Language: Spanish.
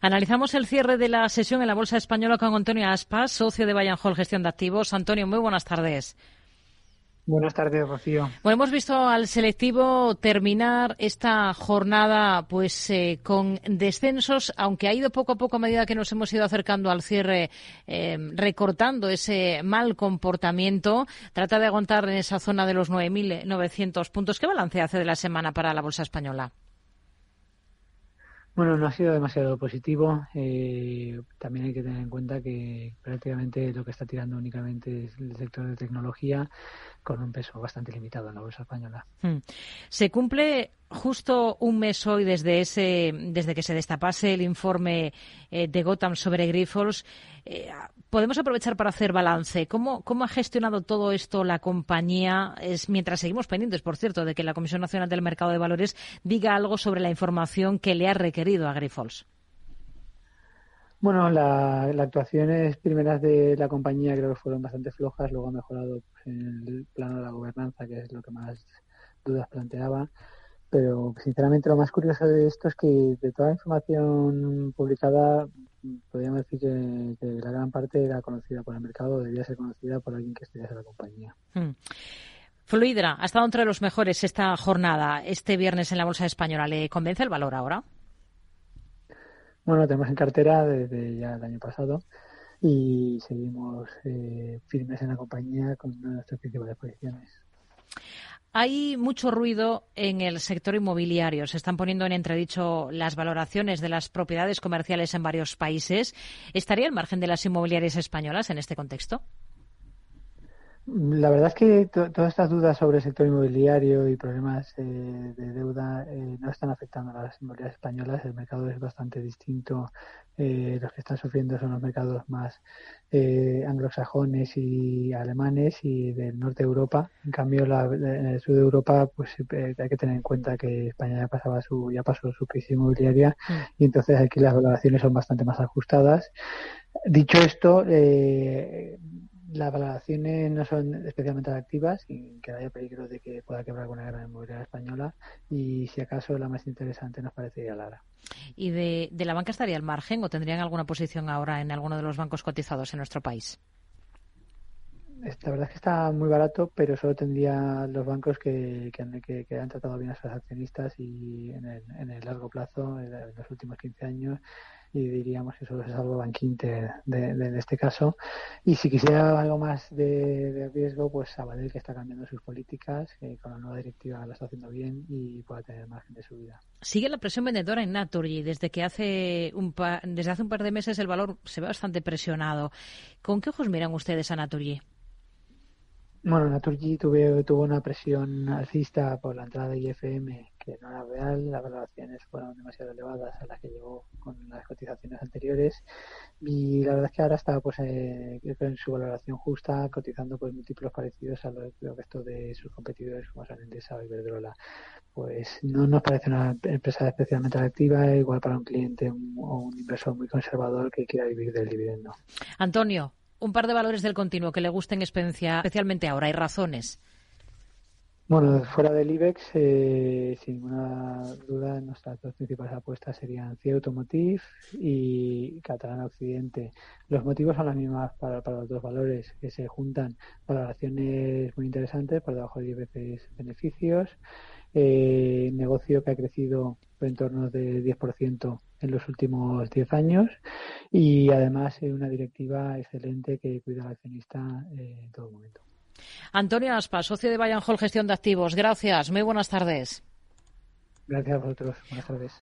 Analizamos el cierre de la sesión en la Bolsa Española con Antonio Aspas, socio de Bayern Hall Gestión de Activos. Antonio, muy buenas tardes. Buenas tardes, Rocío. Bueno, hemos visto al selectivo terminar esta jornada pues eh, con descensos, aunque ha ido poco a poco a medida que nos hemos ido acercando al cierre, eh, recortando ese mal comportamiento. Trata de aguantar en esa zona de los 9.900 puntos. ¿Qué balance hace de la semana para la Bolsa Española? Bueno, no ha sido demasiado positivo. Eh, también hay que tener en cuenta que prácticamente lo que está tirando únicamente es el sector de tecnología, con un peso bastante limitado en la bolsa española. Hmm. Se cumple justo un mes hoy desde ese, desde que se destapase el informe eh, de Gotham sobre Grifols. Eh, podemos aprovechar para hacer balance. ¿Cómo, ¿Cómo ha gestionado todo esto la compañía? Mientras seguimos pendientes, por cierto, de que la Comisión Nacional del Mercado de Valores diga algo sobre la información que le ha requerido a Grifols. Bueno, las actuaciones primeras de la compañía creo que fueron bastante flojas, luego ha mejorado en el plano de la gobernanza, que es lo que más dudas planteaba. Pero sinceramente lo más curioso de esto es que de toda la información publicada podríamos decir que, la gran parte era conocida por el mercado, debía ser conocida por alguien que estudiase la compañía. Hmm. Fluidra ha estado entre los mejores esta jornada, este viernes en la Bolsa Española. ¿Le convence el valor ahora? Bueno, tenemos en cartera desde ya el año pasado y seguimos eh, firmes en la compañía con nuestras principales posiciones. Hay mucho ruido en el sector inmobiliario. Se están poniendo en entredicho las valoraciones de las propiedades comerciales en varios países. ¿Estaría el margen de las inmobiliarias españolas en este contexto? La verdad es que todas estas dudas sobre el sector inmobiliario y problemas eh, de deuda eh, no están afectando a las inmobiliarias españolas. El mercado es bastante distinto. Eh, los que están sufriendo son los mercados más anglosajones y alemanes y del norte de Europa. En cambio, en el sur de Europa, pues hay que tener en cuenta que España ya pasaba su ya pasó su crisis inmobiliaria y entonces aquí las valoraciones son bastante más ajustadas. Dicho esto, eh, las valoraciones no son especialmente atractivas y que haya peligro de que pueda quebrar alguna gran inmobiliaria española y si acaso la más interesante nos parecería Lara. ¿Y de, de la banca estaría al margen o tendrían alguna posición ahora en alguno de los bancos cotizados en nuestro país? La verdad es que está muy barato, pero solo tendría los bancos que, que, que, han tratado bien a sus accionistas y en el, en el largo plazo, en los últimos 15 años, y diríamos que eso es algo banquinte de, este caso. Y si quisiera algo más de, riesgo, pues Sabadell que está cambiando sus políticas, que con la nueva directiva lo está haciendo bien y pueda tener margen de subida. Sigue la presión vendedora en Naturgy desde que hace un desde hace un par de meses el valor se ve bastante presionado. ¿Con qué ojos miran ustedes a Naturgy? Bueno, Naturgy tuvo una presión alcista por la entrada de IFM que no era real, las valoraciones fueron demasiado elevadas a las que llegó con las cotizaciones anteriores y la verdad es que ahora está pues eh, en su valoración justa cotizando pues múltiplos parecidos a los, resto de sus competidores como son Endesa o Iberdrola. Pues no nos parece una empresa especialmente atractiva, igual para un cliente o un inversor muy conservador que quiera vivir del dividendo. Antonio, un par de valores del continuo que le gusten especialmente ahora. Hay razones. Bueno, fuera del IBEX, eh, sin ninguna duda, nuestras dos principales apuestas serían CIE Automotive y Catalana Occidente. Los motivos son las mismas para, los dos valores, que se juntan valoraciones muy interesantes, por debajo de 10 veces beneficios, eh, negocio que ha crecido en torno de 10% en los últimos 10 años y además una directiva excelente que cuida al accionista eh, en todo momento. Antonio Aspa, socio de Bayern Hall Gestión de Activos. Gracias. Muy buenas tardes. Gracias a vosotros. Buenas tardes.